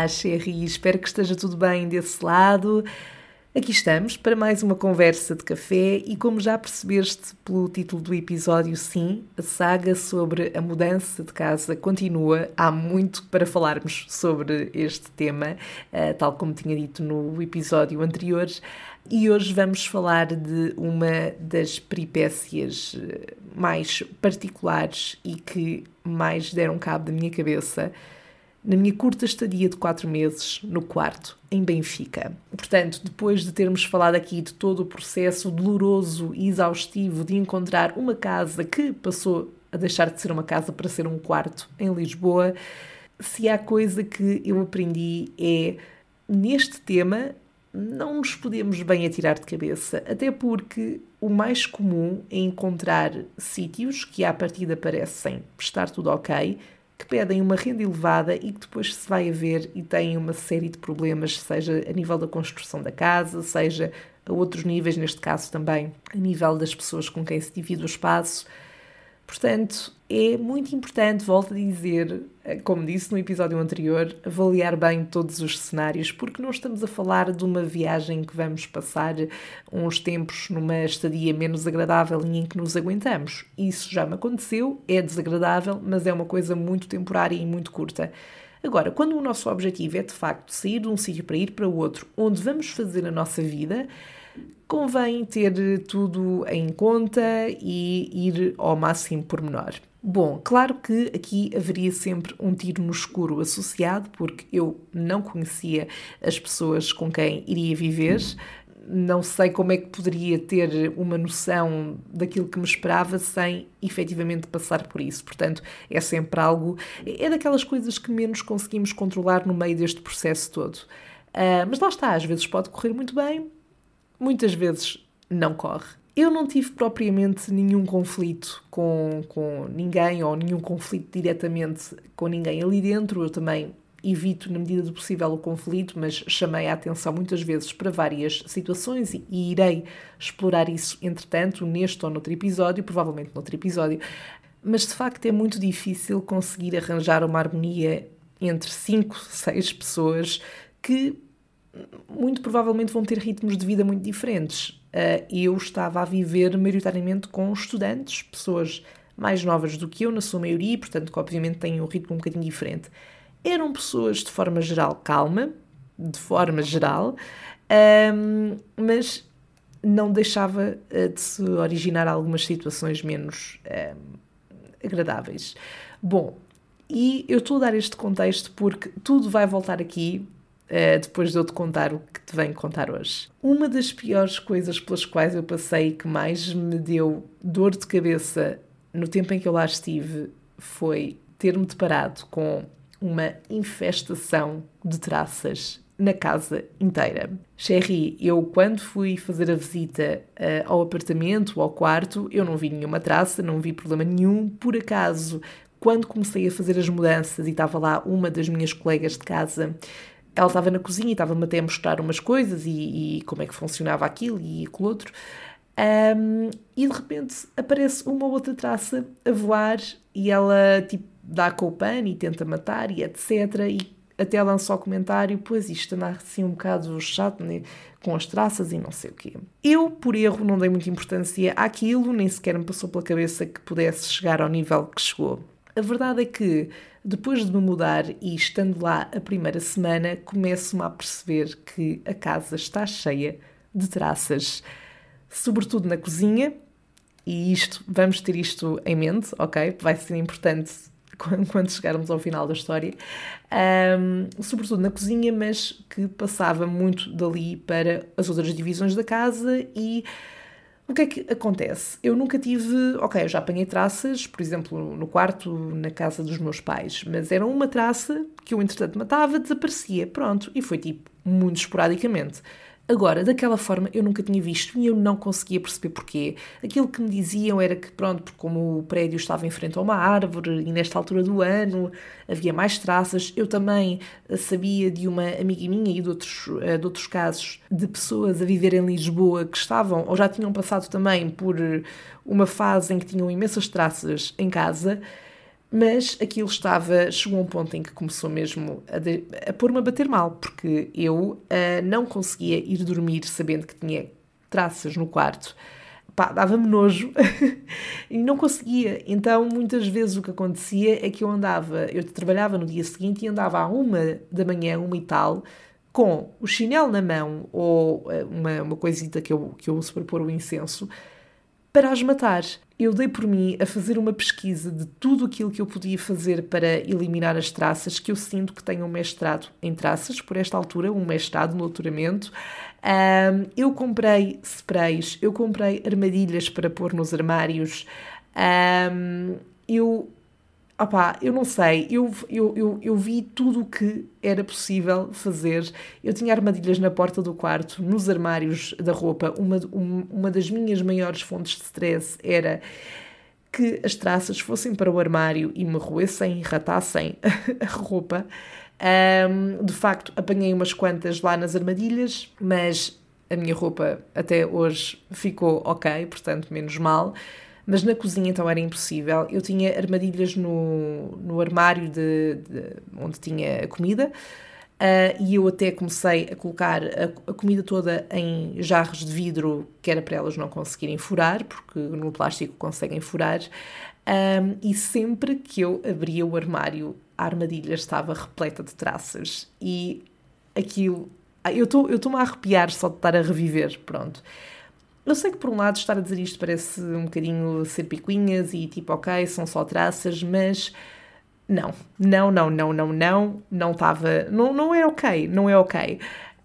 Olá, Sherry, espero que esteja tudo bem desse lado. Aqui estamos para mais uma conversa de café e, como já percebeste pelo título do episódio, sim, a saga sobre a mudança de casa continua. Há muito para falarmos sobre este tema, eh, tal como tinha dito no episódio anterior. E hoje vamos falar de uma das peripécias eh, mais particulares e que mais deram cabo da minha cabeça na minha curta estadia de quatro meses no quarto, em Benfica. Portanto, depois de termos falado aqui de todo o processo doloroso e exaustivo de encontrar uma casa que passou a deixar de ser uma casa para ser um quarto em Lisboa, se há coisa que eu aprendi é neste tema não nos podemos bem atirar de cabeça, até porque o mais comum é encontrar sítios que à partida parecem estar tudo ok, que pedem uma renda elevada e que depois se vai a ver e têm uma série de problemas, seja a nível da construção da casa, seja a outros níveis, neste caso também a nível das pessoas com quem se divide o espaço. Portanto, é muito importante, volto a dizer, como disse no episódio anterior, avaliar bem todos os cenários, porque não estamos a falar de uma viagem que vamos passar uns tempos numa estadia menos agradável e em que nos aguentamos. Isso já me aconteceu, é desagradável, mas é uma coisa muito temporária e muito curta. Agora, quando o nosso objetivo é de facto sair de um sítio para ir para outro, onde vamos fazer a nossa vida, convém ter tudo em conta e ir ao máximo por menor. Bom, claro que aqui haveria sempre um tiro no escuro associado, porque eu não conhecia as pessoas com quem iria viver, não sei como é que poderia ter uma noção daquilo que me esperava sem efetivamente passar por isso. Portanto, é sempre algo, é daquelas coisas que menos conseguimos controlar no meio deste processo todo. Uh, mas lá está, às vezes pode correr muito bem, muitas vezes não corre. Eu não tive propriamente nenhum conflito com, com ninguém ou nenhum conflito diretamente com ninguém ali dentro. Eu também evito, na medida do possível, o conflito, mas chamei a atenção muitas vezes para várias situações e, e irei explorar isso, entretanto, neste ou noutro episódio, provavelmente noutro episódio. Mas de facto é muito difícil conseguir arranjar uma harmonia entre cinco, seis pessoas que muito provavelmente vão ter ritmos de vida muito diferentes. Uh, eu estava a viver maioritariamente com estudantes, pessoas mais novas do que eu, na sua maioria, portanto, que obviamente têm um ritmo um bocadinho diferente. Eram pessoas de forma geral calma, de forma geral, mas não deixava uh, de se originar algumas situações menos agradáveis. Bom, e eu estou a dar este contexto porque tudo vai voltar aqui Uh, depois de eu te contar o que te venho contar hoje. Uma das piores coisas pelas quais eu passei que mais me deu dor de cabeça no tempo em que eu lá estive foi ter-me deparado com uma infestação de traças na casa inteira. Sherry, eu quando fui fazer a visita uh, ao apartamento, ao quarto, eu não vi nenhuma traça, não vi problema nenhum. Por acaso, quando comecei a fazer as mudanças e estava lá uma das minhas colegas de casa ela estava na cozinha e estava-me até a mostrar umas coisas e, e, como é que funcionava aquilo e aquilo outro. Um, e de repente aparece uma ou outra traça a voar e ela tipo dá com o pano e tenta matar e etc. E até lança o comentário: Pois isto anda assim um bocado chato né? com as traças e não sei o quê. Eu, por erro, não dei muita importância àquilo, nem sequer me passou pela cabeça que pudesse chegar ao nível que chegou. A verdade é que depois de me mudar e estando lá a primeira semana, começo-me a perceber que a casa está cheia de traças, sobretudo na cozinha, e isto, vamos ter isto em mente, ok? Vai ser importante quando chegarmos ao final da história, um, sobretudo na cozinha, mas que passava muito dali para as outras divisões da casa e o que é que acontece? Eu nunca tive. Ok, eu já apanhei traças, por exemplo, no quarto, na casa dos meus pais, mas era uma traça que eu, entretanto, matava, desaparecia. Pronto, e foi tipo muito esporadicamente. Agora, daquela forma eu nunca tinha visto e eu não conseguia perceber porquê. Aquilo que me diziam era que, pronto, como o prédio estava em frente a uma árvore e nesta altura do ano havia mais traças, eu também sabia de uma amiga minha e de outros, eh, de outros casos de pessoas a viver em Lisboa que estavam ou já tinham passado também por uma fase em que tinham imensas traças em casa Mas aquilo estava, chegou a um ponto em que começou mesmo a, a pôr-me a bater mal, porque eu uh, não conseguia ir dormir sabendo que tinha traças no quarto. Pá, dava-me nojo e não conseguia. Então, muitas vezes o que acontecia é que eu andava, eu trabalhava no dia seguinte e andava à uma da manhã, uma e tal, com o chinelo na mão ou uh, uma, uma coisita que eu, que eu uso para pôr o incenso, para as matar. Eu dei por mim a fazer uma pesquisa de tudo aquilo que eu podia fazer para eliminar as traças, que eu sinto que tenho um mestrado em traças, por esta altura, um mestrado no doutoramento. Um, eu comprei sprays, eu comprei armadilhas para pôr nos armários, um, eu opá, eu não sei, eu, eu, eu, eu vi tudo o que era possível fazer. Eu tinha armadilhas na porta do quarto, nos armários da roupa. Uma, uma das minhas maiores fontes de stress era que as traças fossem para o armário e me roessem ratassem a roupa. Um, de facto, apanhei umas quantas lá nas armadilhas, mas a minha roupa até hoje ficou ok, portanto, menos mal mas na cozinha então era impossível. Eu tinha armadilhas no, no armário de, de onde tinha a comida. Uh, e eu até comecei a colocar a, a, comida toda em jarros de vidro, que era para elas não conseguirem furar, porque no plástico conseguem furar. Um, e sempre que eu abria o armário, a armadilha estava repleta de traças. E aquilo. Eu estou-me a arrepiar só de estar a reviver, pronto. Eu sei que por um lado estar a dizer isto parece um bocadinho ser picuinhas e tipo, ok, são só traças, mas não, não, não, não, não, não, não estava, não, não é ok, não é ok.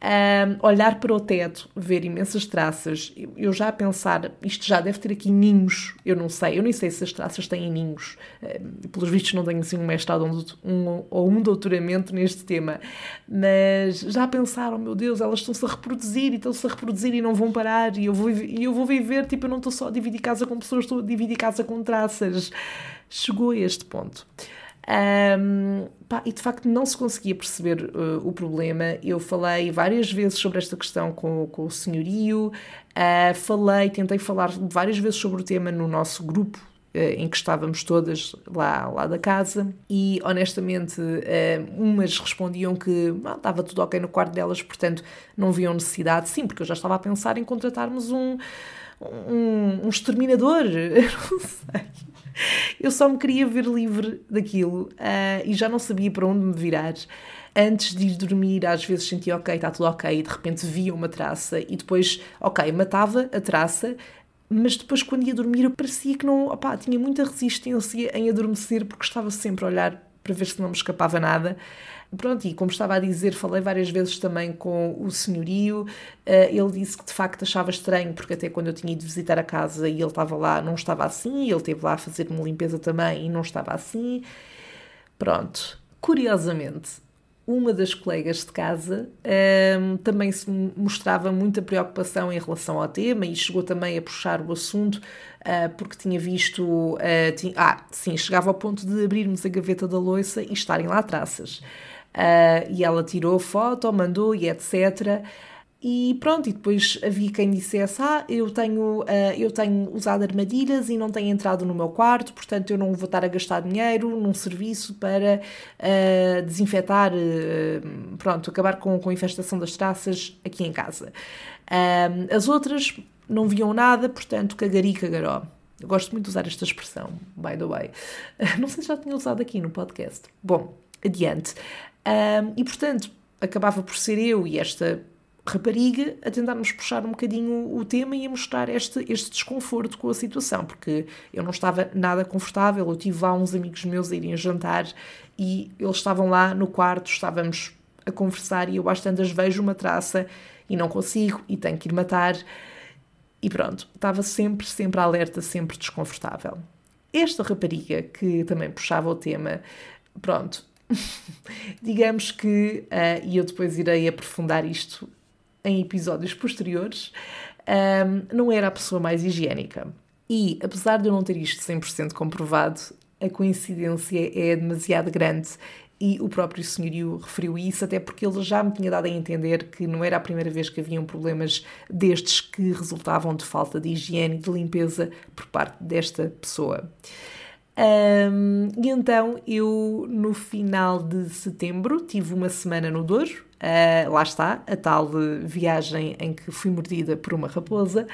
Um, olhar para o teto, ver imensas traças, eu já a pensar, isto já deve ter aqui ninhos, eu não sei, eu nem sei se as traças têm ninhos, um, pelos vistos não tenho assim um mestrado um, ou um doutoramento neste tema, mas já pensaram, meu Deus, elas estão-se a reproduzir e estão-se a reproduzir e não vão parar, e eu vou, e eu vou viver, tipo, eu não estou só a dividir casa com pessoas, estou a dividir casa com traças. Chegou a este ponto. Um, pá, e de facto não se conseguia perceber uh, o problema. Eu falei várias vezes sobre esta questão com, com o senhorio, uh, falei, tentei falar várias vezes sobre o tema no nosso grupo em que estávamos todas lá, lá da casa e honestamente umas respondiam que ah, estava tudo ok no quarto delas, portanto não viam necessidade, sim, porque eu já estava a pensar em contratarmos um, um, um exterminador, não sei. Eu só me queria ver livre daquilo uh, e já não sabia para onde me virar. Antes de ir dormir, às vezes sentia ok, está tudo ok, e de repente via uma traça e depois, ok, matava a traça, mas depois quando ia dormir parecia que não, opá, tinha muita resistência em adormecer porque estava sempre a olhar para ver se não me escapava nada. Pronto, e como estava a dizer, falei várias vezes também com o senhorio. Eh, ele disse que de facto achava estranho, porque até quando eu tinha ido visitar a casa e ele estava lá, não estava assim. Ele esteve lá a fazer uma limpeza também e não estava assim. Pronto. Curiosamente, uma das colegas de casa um, também se mostrava muita preocupação em relação ao tema e chegou também a puxar o assunto uh, porque tinha visto. Uh, tinha, ah, sim, chegava ao ponto de abrirmos a gaveta da loiça e estarem lá traças. Uh, e ela tirou foto, mandou e etc. E pronto, e depois havia quem dissesse: Ah, eu tenho, uh, eu tenho usado armadilhas e não tenho entrado no meu quarto, portanto eu não vou estar a gastar dinheiro num serviço para uh, desinfetar, uh, pronto, acabar com, com a infestação das traças aqui em casa. as outras não viam nada, portanto cagari cagaró. Eu gosto muito de usar esta expressão, by the way. Não sei se já tinha usado aqui no podcast. Bom, adiante. E portanto, acabava por ser eu e esta rapariga a tentarmos puxar um bocadinho o tema e a mostrar este, este desconforto com a situação, porque eu não estava nada confortável. Eu tive lá uns amigos meus a irem jantar e eles estavam lá no quarto, estávamos a conversar e eu às tantas vejo uma traça e não consigo e tenho que ir matar. E pronto, estava sempre, sempre alerta, sempre desconfortável. Esta rapariga que também puxava o tema, pronto, Digamos que, uh, e eu depois irei aprofundar isto em episódios posteriores, um, não era a pessoa mais higiênica. E, apesar de eu não ter isto 100% comprovado, a coincidência é demasiado grande e o próprio senhorio referiu isso, até porque ele já me tinha dado a entender que não era a primeira vez que haviam problemas destes que resultavam de falta de higiene e de limpeza por parte desta pessoa. Um, e então eu, no final de setembro, tive uma semana no Douro. Uh, lá está, a tal viagem em que fui mordida por uma raposa.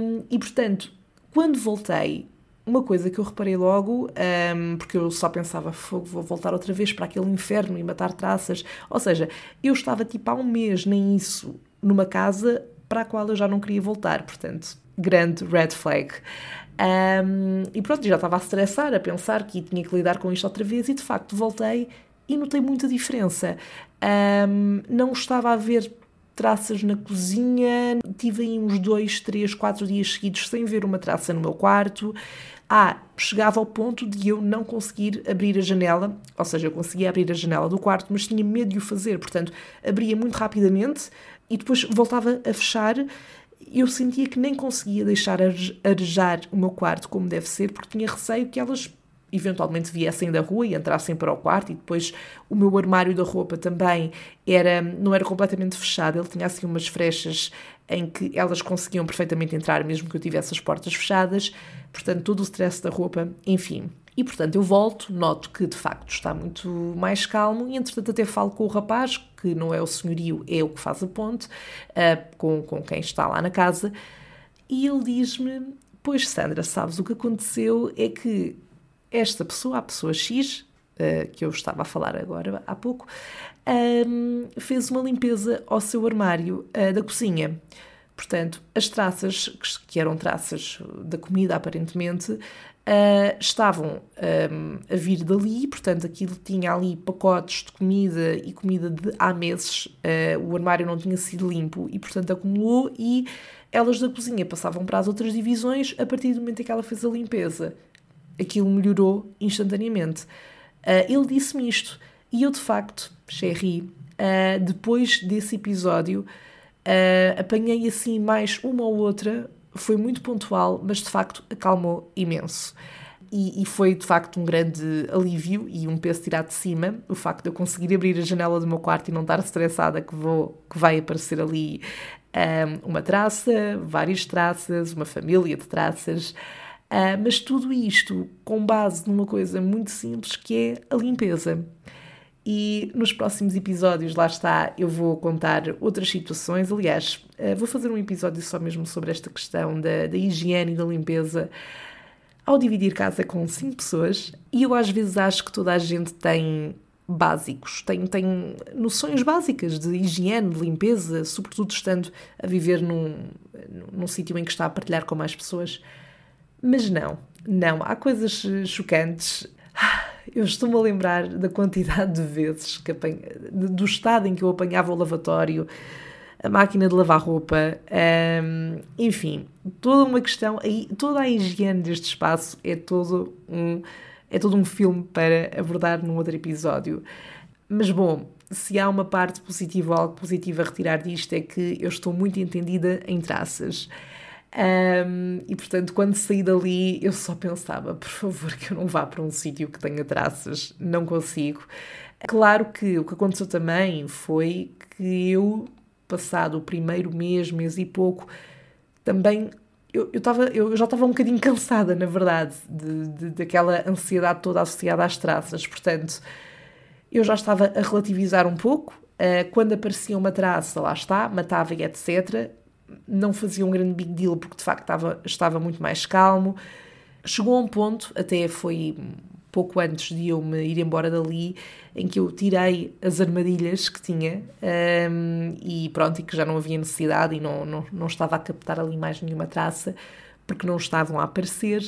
Um, e portanto, quando voltei, uma coisa que eu reparei logo, um, porque eu só pensava, fogo, vou voltar outra vez para aquele inferno e matar traças. Ou seja, eu estava tipo há um mês, nem isso, numa casa para a qual eu já não queria voltar. Portanto, grande red flag. Um, e pronto, já estava a estressar, a pensar que tinha que lidar com isto outra vez, e de facto voltei e notei muita diferença. Um, não estava a ver traças na cozinha, tive aí uns dois, três, quatro dias seguidos sem ver uma traça no meu quarto. Ah, chegava ao ponto de eu não conseguir abrir a janela, ou seja, eu conseguia abrir a janela do quarto, mas tinha medo de o fazer, portanto, abria muito rapidamente e depois voltava a fechar eu sentia que nem conseguia deixar arejar o meu quarto como deve ser, porque tinha receio que elas eventualmente viessem da rua e entrassem para o quarto e depois o meu armário da roupa também era não era completamente fechado, ele tinha assim umas frechas em que elas conseguiam perfeitamente entrar mesmo que eu tivesse as portas fechadas, portanto todo o stress da roupa, enfim, e portanto eu volto, noto que de facto está muito mais calmo e entretanto até falo com o rapaz, que não é o senhorio, é o que faz a ponte, uh, com, com quem está lá na casa, e ele diz-me: Pois Sandra, sabes, o que aconteceu é que esta pessoa, a pessoa X, uh, que eu estava a falar agora há pouco, um, fez uma limpeza ao seu armário uh, da cozinha. Portanto, as traças, que eram traças da comida aparentemente, uh, estavam um, a vir dali, portanto, aquilo tinha ali pacotes de comida e comida de há meses, uh, o armário não tinha sido limpo e, portanto, acumulou e elas da cozinha passavam para as outras divisões a partir do momento em que ela fez a limpeza. Aquilo melhorou instantaneamente. Uh, ele disse-me isto e eu, de facto, Sherry, depois desse episódio, apanhei assim mais uma ou outra foi muito pontual, mas de facto acalmou imenso. E, e, foi de facto um grande alívio e um peso tirado de cima o facto de eu conseguir abrir a janela do meu quarto e não estar estressada que, vou, que vai aparecer ali um, uma traça, várias traças, uma família de traças. Uh, mas tudo isto com base numa coisa muito simples que é a limpeza. E nos próximos episódios, lá está, eu vou contar outras situações. Aliás, eh, vou fazer um episódio só mesmo sobre esta questão da, da higiene e da limpeza ao dividir casa com cinco pessoas. E eu às vezes acho que toda a gente tem básicos, tem, tem noções básicas de higiene, de limpeza, sobretudo estando a viver num, num sítio em que está a partilhar com mais pessoas. Mas não, não, há coisas chocantes eu estou-me a lembrar da quantidade de vezes que apanha, do estado em que eu apanhava o lavatório, a máquina de lavar roupa, um, enfim, toda uma questão, toda a higiene deste espaço é todo um é todo um filme para abordar num outro episódio. Mas bom, se há uma parte positiva ou algo positivo a retirar disto é que eu estou muito entendida em traças. Um, e portanto, quando saí dali, eu só pensava, por favor, que eu não vá para um sítio que tenha traças, não consigo. Claro que o que aconteceu também foi que eu, passado o primeiro mês, mês e pouco, também eu, eu, tava, eu já estava um bocadinho cansada, na verdade, de, de, daquela ansiedade toda associada às traças. Portanto, eu já estava a relativizar um pouco. Uh, quando aparecia uma traça, lá está, matava e etc não fazia um grande big deal porque de facto estava, estava muito mais calmo. Chegou a um ponto, até foi pouco antes de eu me ir embora dali, em que eu tirei as armadilhas que tinha um, e pronto, e que já não havia necessidade e não, não, não estava a captar ali mais nenhuma traça porque não estavam a aparecer.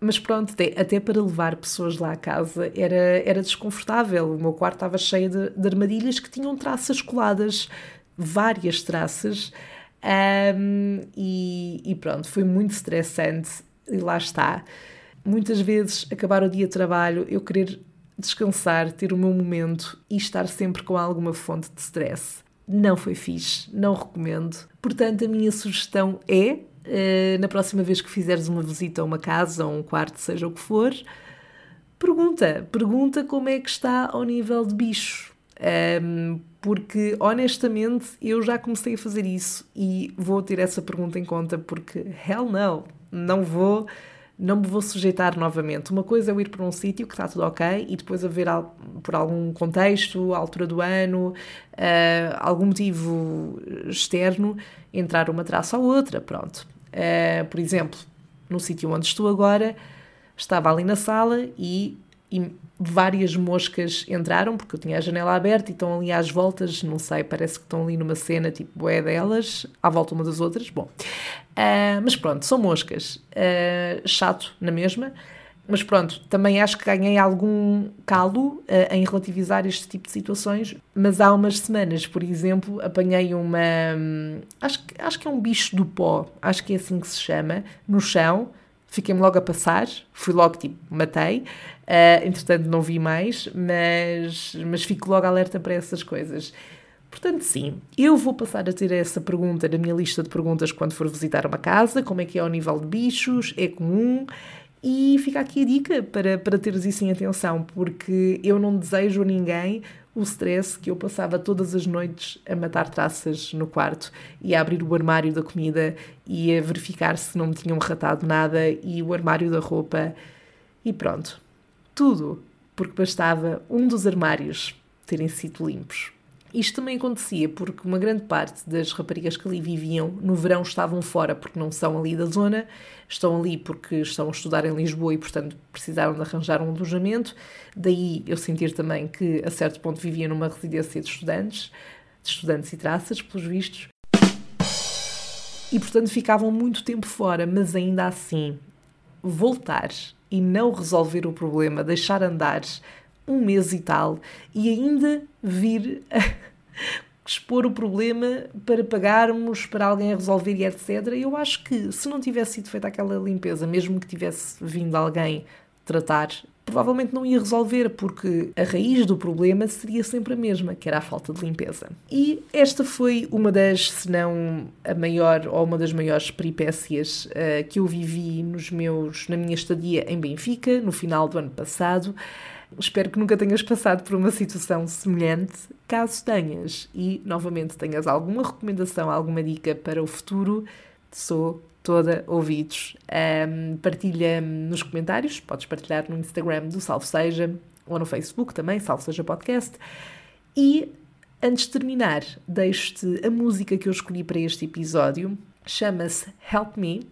Mas pronto, até, até para levar pessoas lá à casa era, era desconfortável. O meu quarto estava cheio de, de armadilhas que tinham traças coladas, várias traças. Um, e, e, pronto, foi muito estressante e lá está. Muitas vezes, acabar o dia de trabalho, eu querer descansar, ter o meu momento e estar sempre com alguma fonte de stress. Não foi fixe, não recomendo. Portanto, a minha sugestão é, uh, na próxima vez que fizeres uma visita a uma casa ou um quarto, seja o que for, pergunta, pergunta como é que está ao nível de bicho. Porque honestamente eu já comecei a fazer isso e vou ter essa pergunta em conta porque hell no, não vou não me vou sujeitar novamente. Uma coisa é eu ir para um sítio que está tudo ok e depois haver, por algum contexto, altura do ano, uh, algum motivo externo, entrar uma traça ou outra. Pronto. Uh, por exemplo, no sítio onde estou agora, estava ali na sala e, e, várias moscas entraram, porque eu tinha a janela aberta e estão ali às voltas, não sei, parece que estão ali numa cena tipo boé delas, à volta uma das outras. Bom, uh, mas pronto, são moscas. Uh, chato na mesma. Mas pronto, também acho que ganhei algum calo uh, em relativizar este tipo de situações. Mas há umas semanas, por exemplo, apanhei uma. Hum, acho que é um bicho do pó, acho que é assim que se chama, no chão fiquei-me logo a passar, fui logo tipo, matei, uh, entretanto não vi mais, mas, mas fico logo alerta para essas coisas. Portanto, sim, eu vou passar a ter essa pergunta na minha lista de perguntas quando for visitar uma casa: como é que é o nível de bichos? É comum? E fica aqui a dica para, para teres isso em atenção, porque eu não desejo a ninguém o stress que eu passava todas as noites a matar traças no quarto e a abrir o armário da comida e a verificar se não me tinham ratado nada e o armário da roupa e pronto. Tudo porque bastava um dos armários terem sido limpos. Isto também acontecia porque uma grande parte das raparigas que ali viviam no verão estavam fora porque não são ali da zona, estão ali porque estão a estudar em Lisboa e, portanto, precisaram de arranjar um alojamento. Daí eu sentir também que, a certo ponto, vivia numa residência de estudantes, de estudantes e traças, pelos vistos. E, portanto, ficavam muito tempo fora, mas ainda assim, voltar e não resolver o problema, deixar andar um mês e tal, e ainda vir expor o problema para pagarmos, para alguém resolver e etc. Eu acho que se não tivesse sido feita aquela limpeza, mesmo que tivesse vindo alguém tratar, provavelmente não ia resolver, porque a raiz do problema seria sempre a mesma, que era a falta de limpeza. E esta foi uma das, se não a maior ou uma das maiores peripécias uh, que eu vivi nos meus, na minha estadia em Benfica, no final do ano passado. Espero que nunca tenhas passado por uma situação semelhante. Caso tenhas e novamente tenhas alguma recomendação, alguma dica para o futuro, sou toda ouvidos. Um, partilha nos comentários, podes partilhar no Instagram do Salve Seja ou no Facebook também, Salve Seja Podcast. E antes de terminar, deixo-te a música que eu escolhi para este episódio. Chama-se Help Me,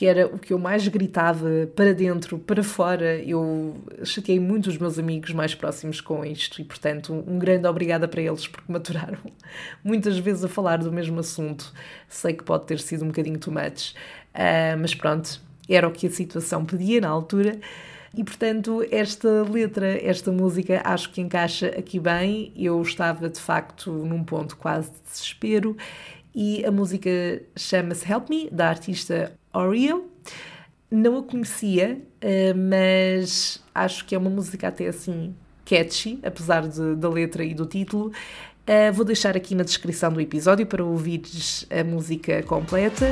que era o que eu mais gritava para dentro, para fora. Eu chateei muito os meus amigos mais próximos com isto e, portanto, um grande obrigada para eles porque maturaram muitas vezes a falar do mesmo assunto. Sei que pode ter sido um bocadinho too much, uh, mas pronto, era o que a situação pedia na altura. E portanto, esta letra, esta música, acho que encaixa aqui bem. Eu estava de facto num ponto quase de desespero e a música chama-se Help Me, da artista Oreo. Não a conhecia, eh, mas acho que é uma música até assim catchy, apesar de, da letra e do título. Uh, vou deixar aqui na descrição do episódio para ouvires a música completa.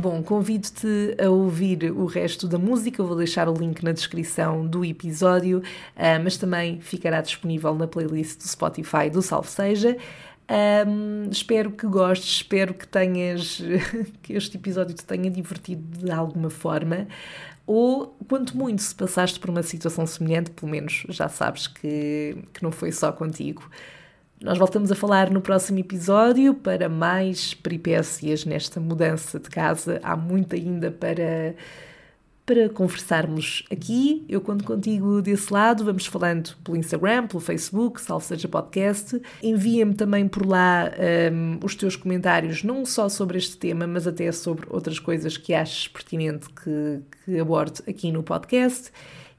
Bom, convido-te a ouvir o resto da música, vou deixar o link na descrição do episódio, uh, mas também ficará disponível na playlist do Spotify do Salve Seja. Um, espero que gostes, espero que tenhas que este episódio te tenha divertido de alguma forma. Ou, quanto muito, se passaste por uma situação semelhante, pelo menos já sabes que, que não foi só contigo. Nós voltamos a falar no próximo episódio para mais peripécias nesta mudança de casa. Há muito ainda para, para conversarmos aqui. Eu conto contigo desse lado. Vamos falando pelo Instagram, pelo Facebook, salve seja podcast. Envia-me também por lá um, os teus comentários, não só sobre este tema, mas até sobre outras coisas que achas pertinente que, que aborde aqui no podcast.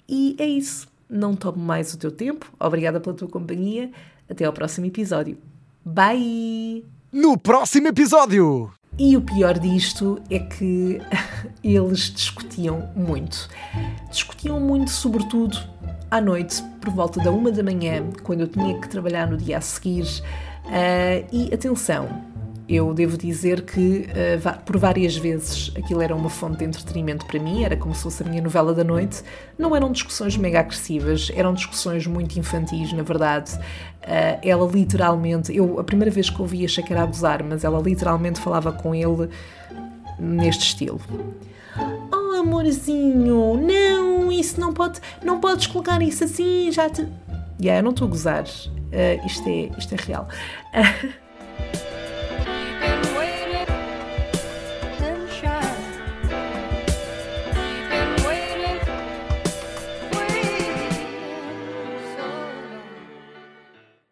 E é isso. Não tomo mais o teu tempo. Obrigada pela tua companhia. Até ao próximo episódio. Bye! No próximo episódio! E o pior disto é que eles discutiam muito. Discutiam muito, sobretudo à noite, por volta da uma da manhã, quando eu tinha que trabalhar no dia a seguir. Uh, e atenção, Eu devo dizer que uh, por várias vezes aquilo era uma fonte de entretenimento para mim, era como se fosse a minha novela da noite. Não eram discussões mega agressivas, eram discussões muito infantis, na verdade. Uh, ela literalmente, eu a primeira vez que ouvi achei que era a gozar, mas ela literalmente falava com ele neste estilo. Oh amorzinho, não, isso não pode, não podes colocar isso assim, já te. Yeah, eu não estou a gozar, uh, isto, é, isto é real.